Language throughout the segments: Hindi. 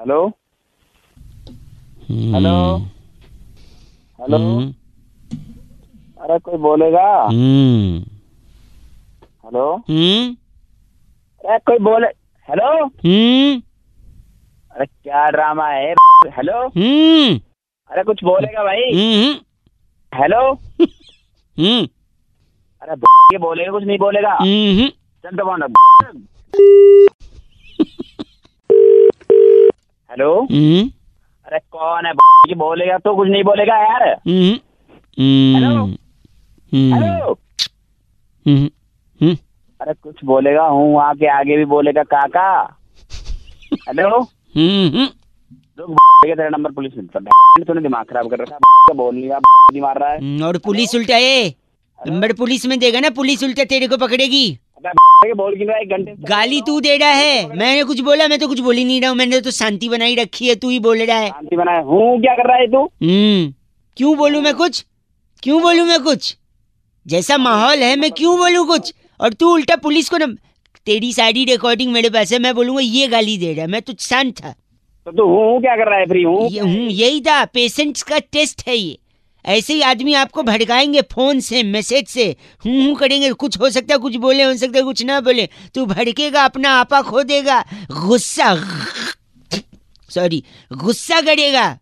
हेलो हेलो हेलो अरे कोई बोलेगा? हेलो हम्म, अरे कोई बोले हेलो हम्म, अरे क्या ड्रामा है? हेलो अरे कुछ बोलेगा भाई? हेलो अरे बोलेगा कुछ नहीं बोलेगा? चल तो फ़ोन हेलो? हम्म, अरे कौन है ये बोलेगा तो कुछ नहीं बोलेगा यार। हम्म, हम्म, हेलो? हेलो अरे कुछ बोलेगा हूँ वहाँ के आगे भी बोलेगा काका। हेलो? हम्म, तेरा नंबर पुलिस में तूने दिमाग खराब कर रखा है। बोल नहीं मार रहा है। और पुलिस उल्टा है। नंबर पुलिस में देगा ना पुलिस उल्टा तेरे को पकड़ेगी। बोल क्यों रहा है घंटे गाली तू दे रहा है। मैंने कुछ बोला मैं तो कुछ बोल ही नहीं रहा हूँ। मैंने तो शांति बनाई रखी है तू ही बोल रहा है। शांति बनाए हूँ क्या कर रहा है तू? हम्म क्यों बोलूँ मैं कुछ? क्यों बोलूँ मैं कुछ? जैसा माहौल है मैं क्यों बोलूँ कुछ? और तू उल्टा पुलिस को ना तेरी सारी रिकॉर्डिंग मेरे पास है मैं बोलूँगा ये गाली दे रहा है। मैं तो शांत था। तो तू हूँ क्या कर रहा है? फ्री हूँ? हूँ यही था। पेशेंट्स का टेस्ट है ये। ऐसे ही आदमी आपको भड़काएँगे फ़ोन से, मैसेज से। हूँ हूँ करेंगे, कुछ हो सकता है, कुछ बोले, हो सकता है, कुछ ना बोले। तू भड़केगा, अपना आपा खो देगा। गुस्सा सॉरी, गुस्सा करेगा।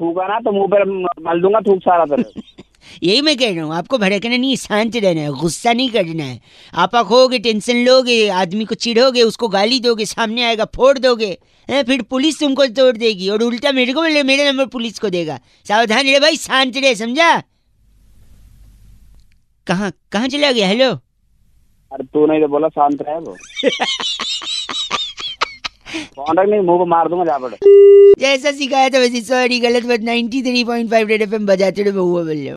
थूका ना तो मुँह पर मल दूँगा थूक सारा तेरे। यही मैं कह रहा हूँ आपको भड़कना नहीं शांत रहना है गुस्सा नहीं करना है। आपा खोगे टेंशन लोगे आदमी को चिढ़ोगे उसको गाली दोगे सामने आएगा फोड़ दोगे हैं फिर पुलिस तुमको तोड़ देगी और उल्टा मेरे को बोले मेरा नंबर पुलिस को देगा। सावधान रहे भाई शांत रहे समझा? कहाँ कहाँ चला गया? हेलो अरे तू नहीं तो बोला शांत रहे वो। फ़ोन नहीं मुँह को मार दूँगा जा पड़े। जैसा सिखाया था वैसे सॉरी गलत बात 93.5 रेड एफएम बजाते रहो बहुआ बोल रहे